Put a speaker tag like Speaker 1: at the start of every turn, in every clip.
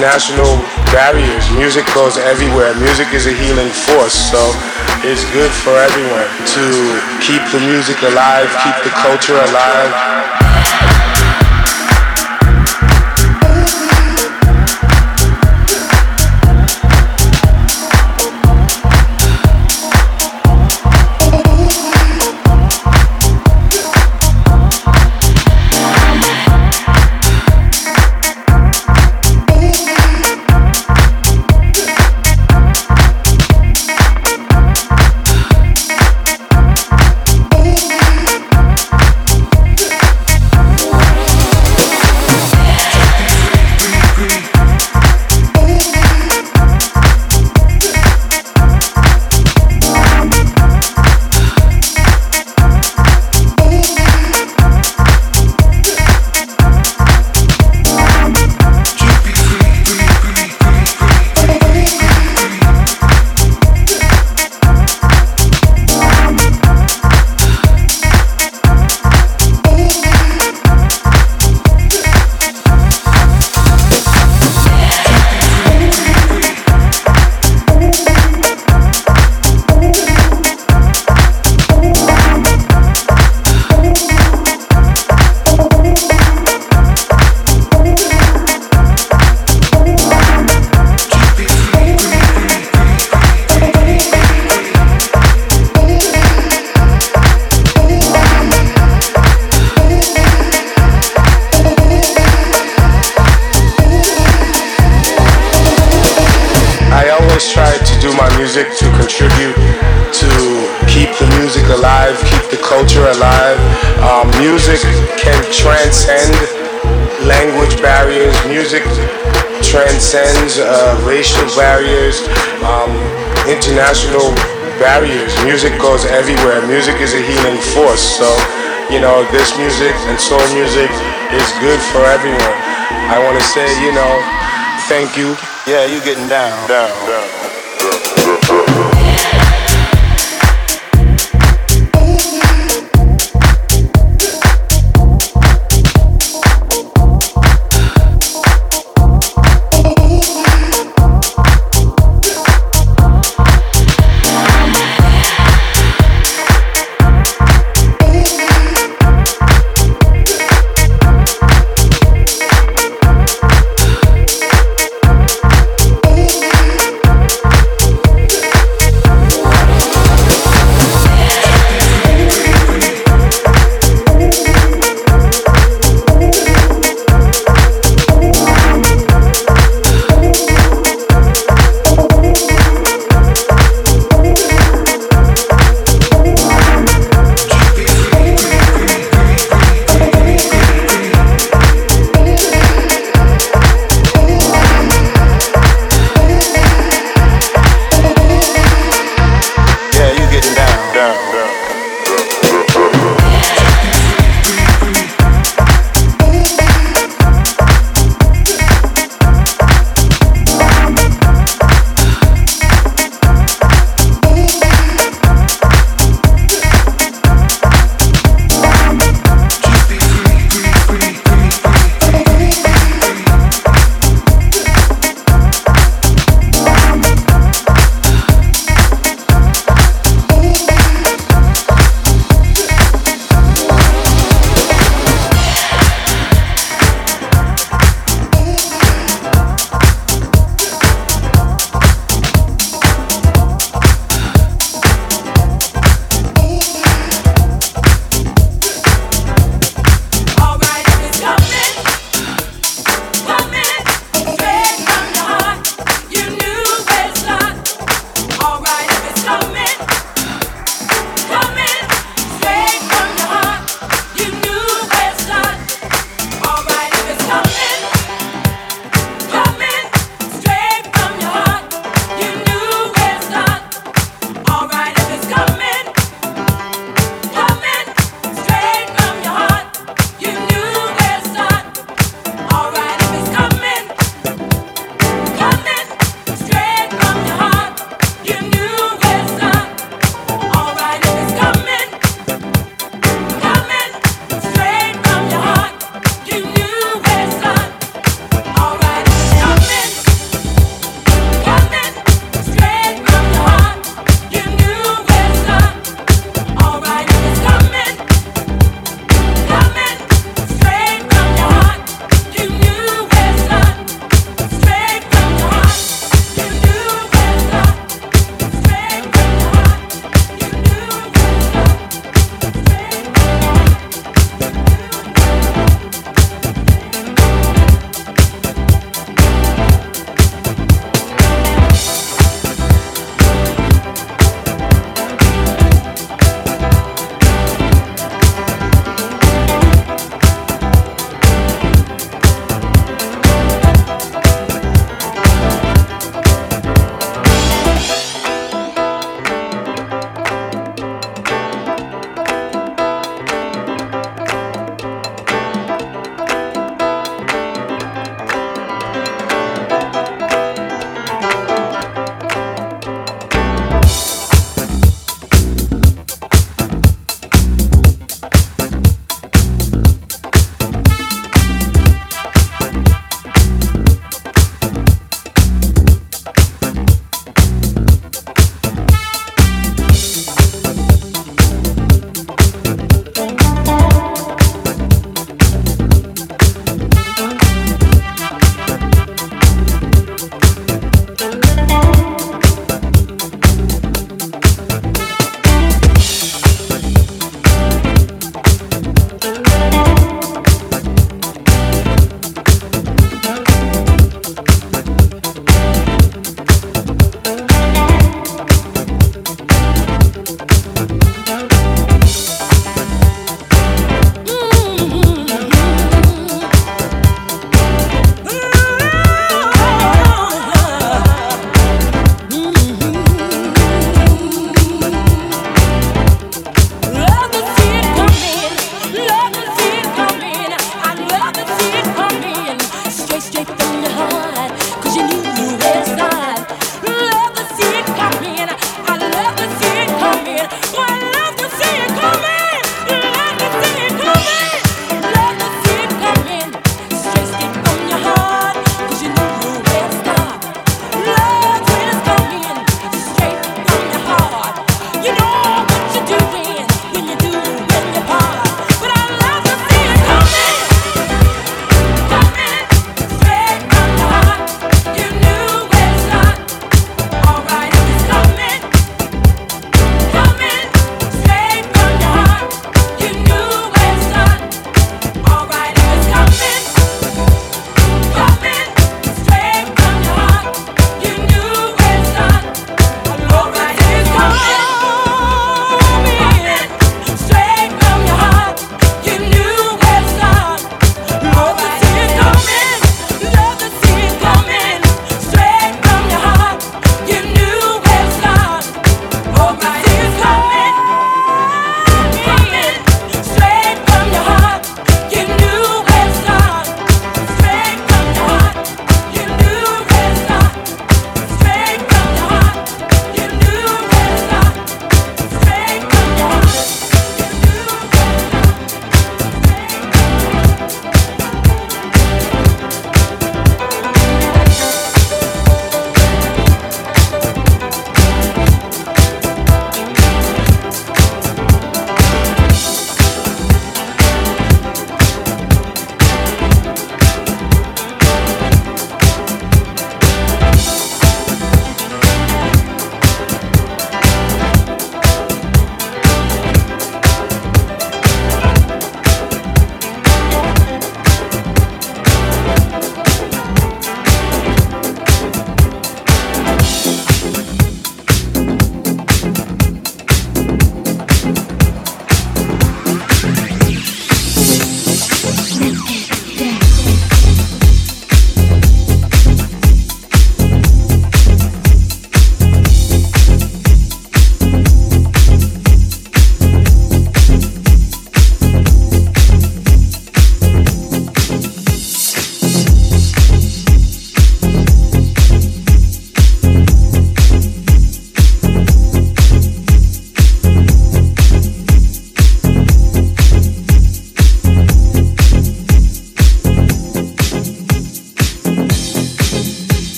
Speaker 1: international barriers. Music goes everywhere. Music is a healing force. So it's good for everyone to keep the music alive, keep the culture alive. You know, this music and soul music is good for everyone. I want to say, you know, thank you. Yeah, you getting down. Down. down.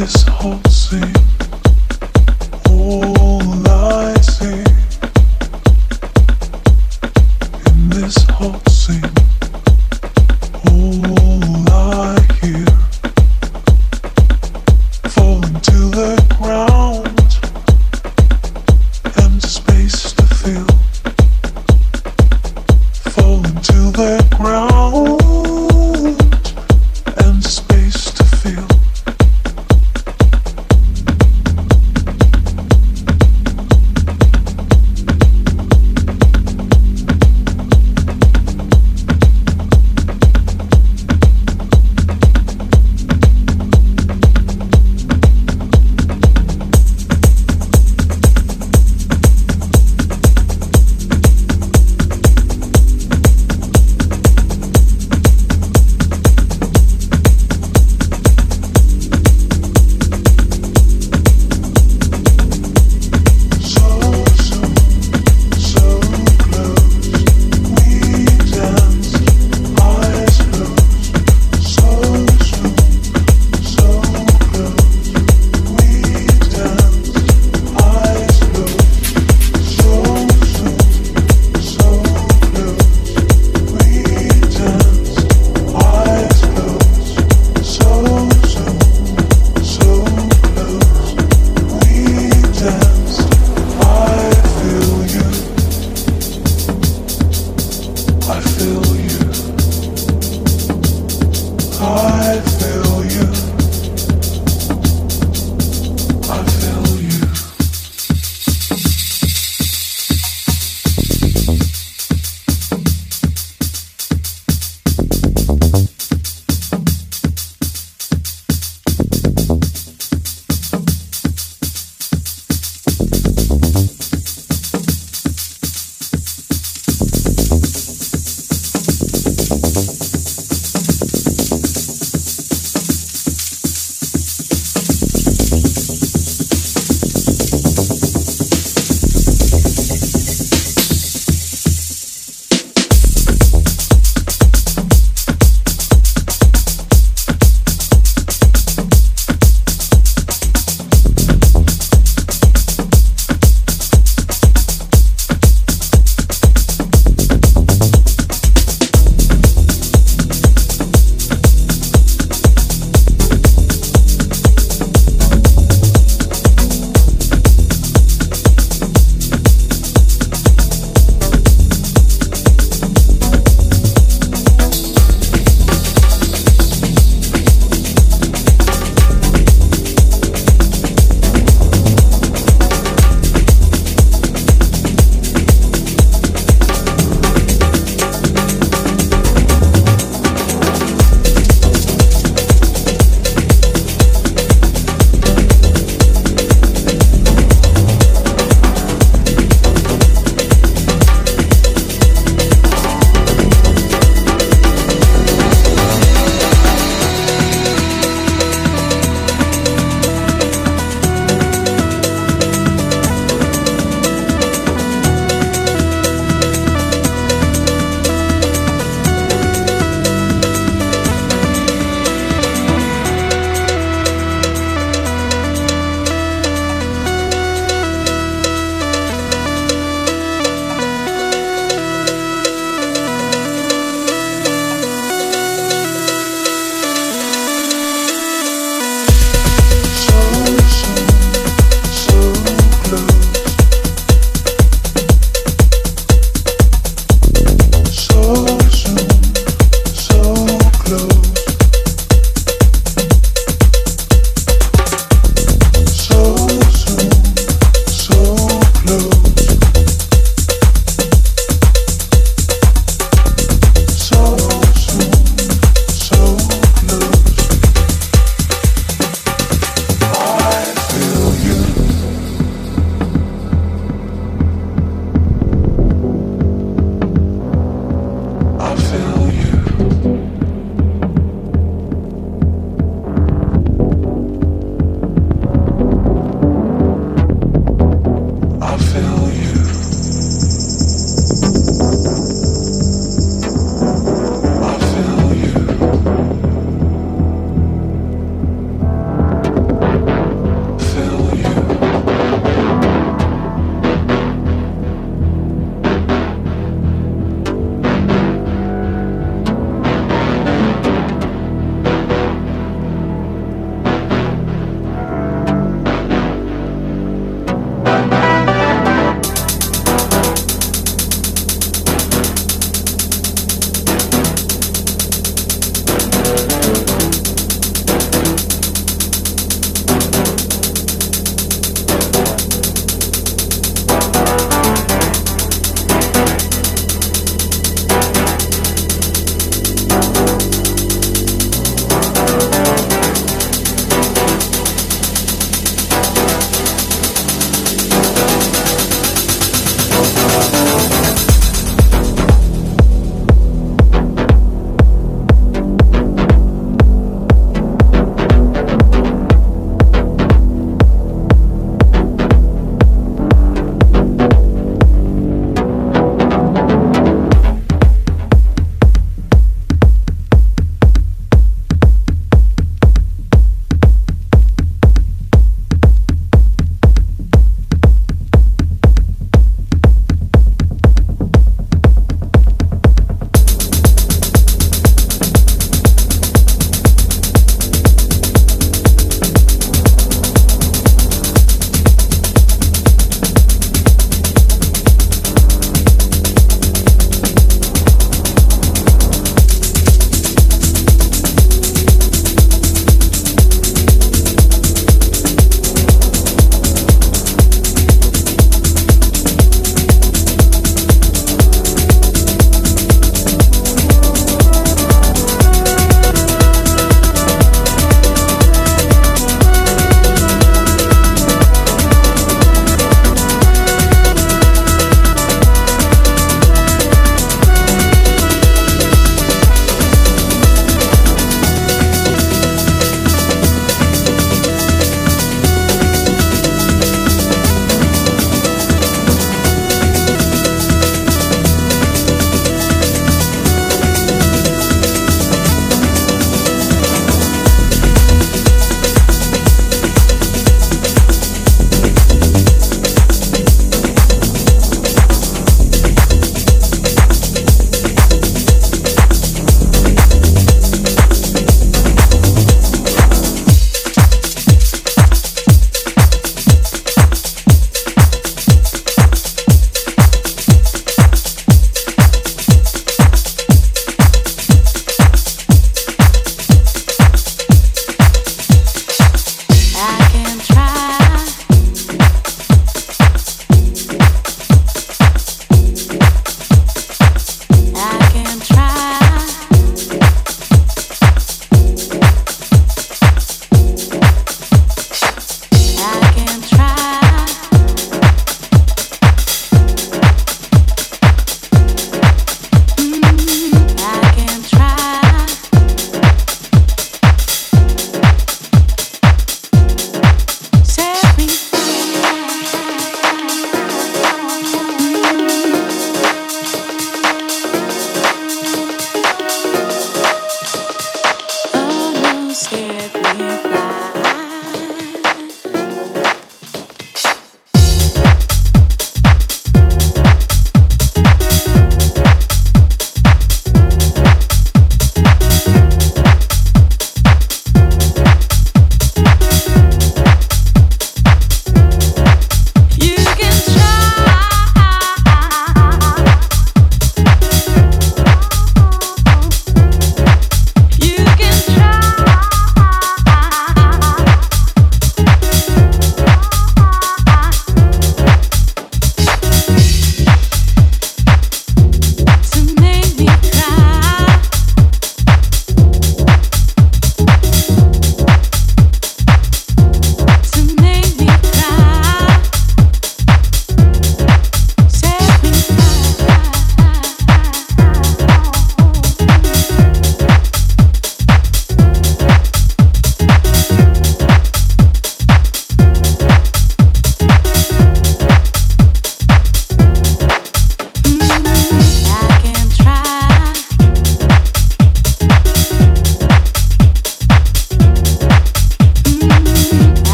Speaker 2: this whole scene.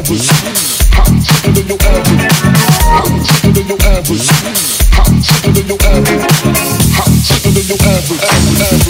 Speaker 2: average. I'm hotter than your average. I'm hotter than your average. I'm hotter than your average. I'm hotter than your average.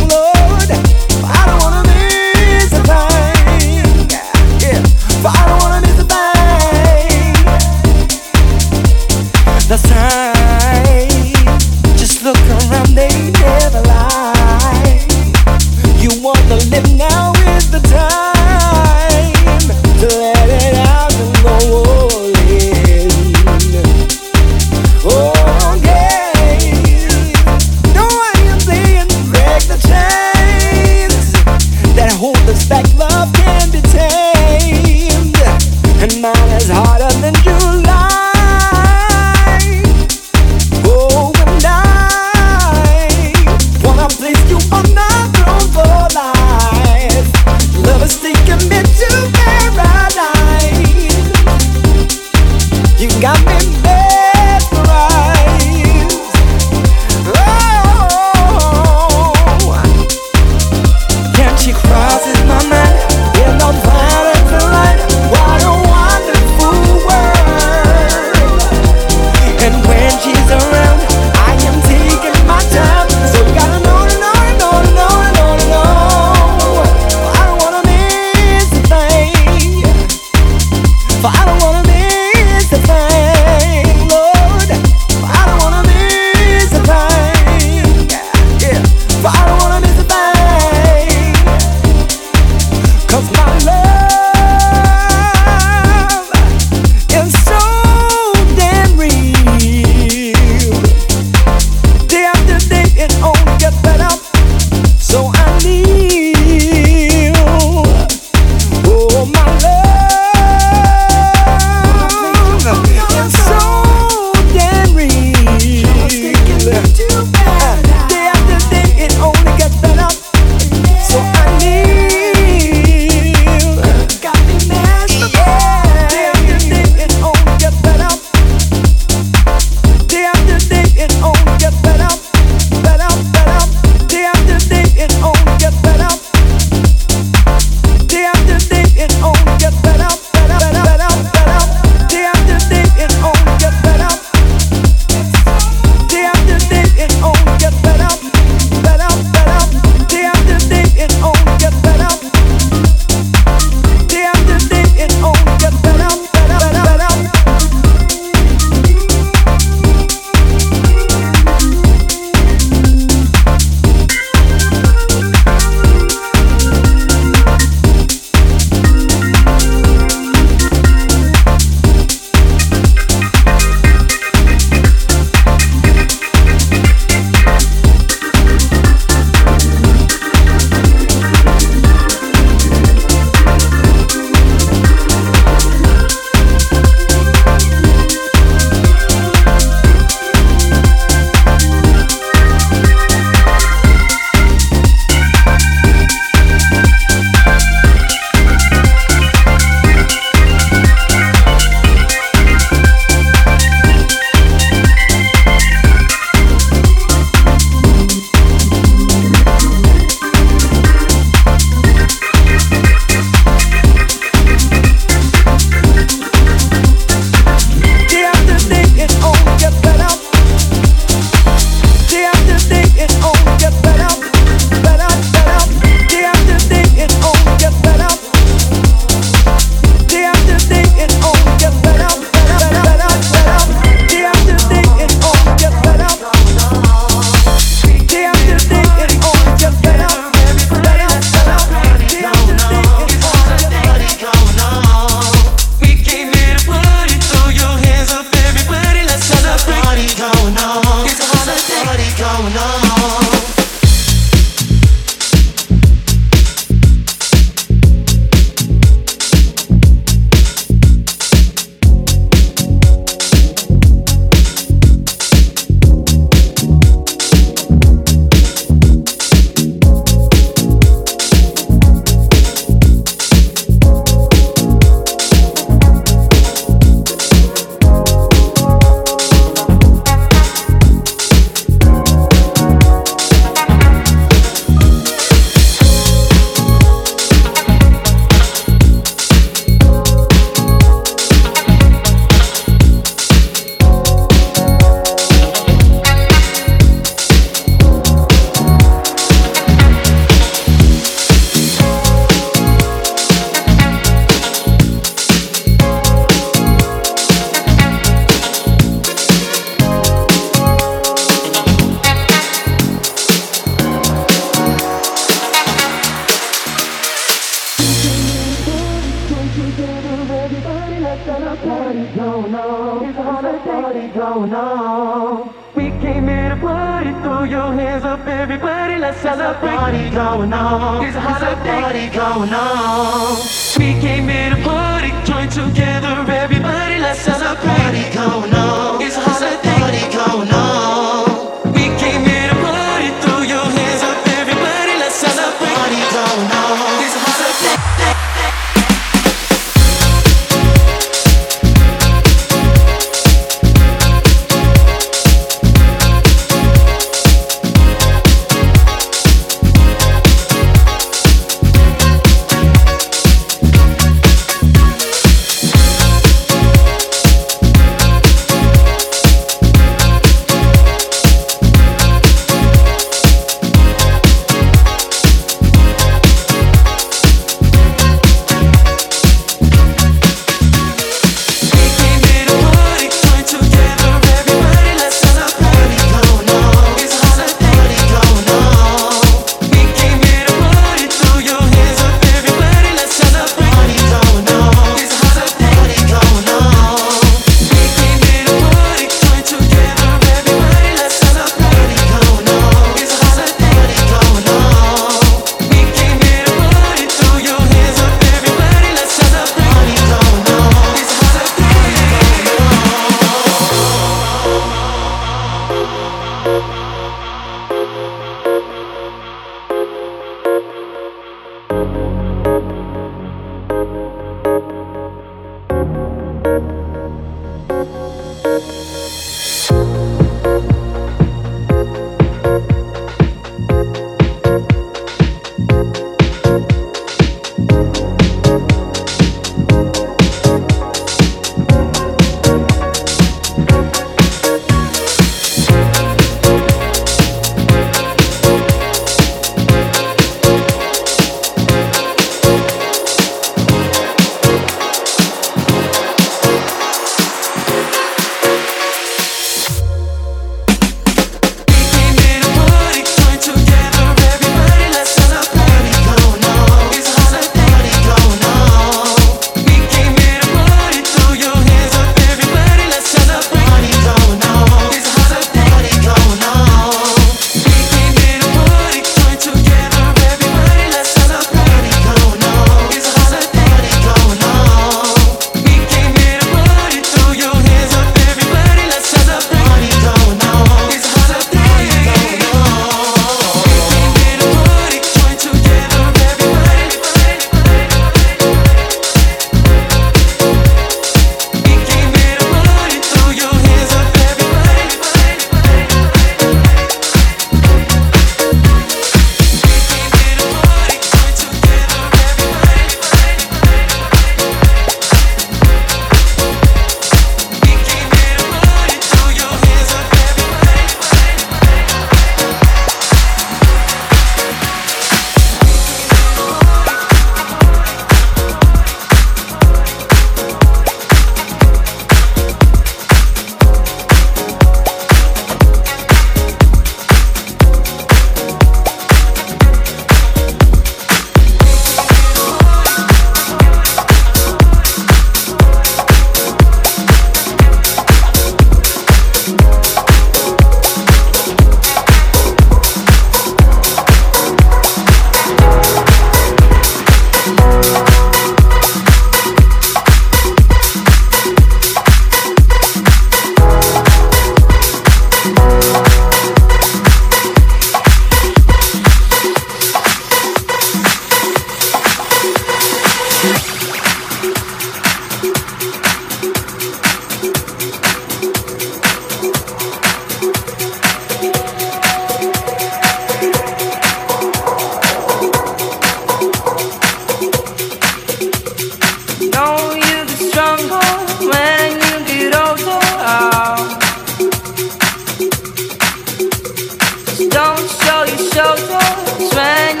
Speaker 3: don't show your shoulders when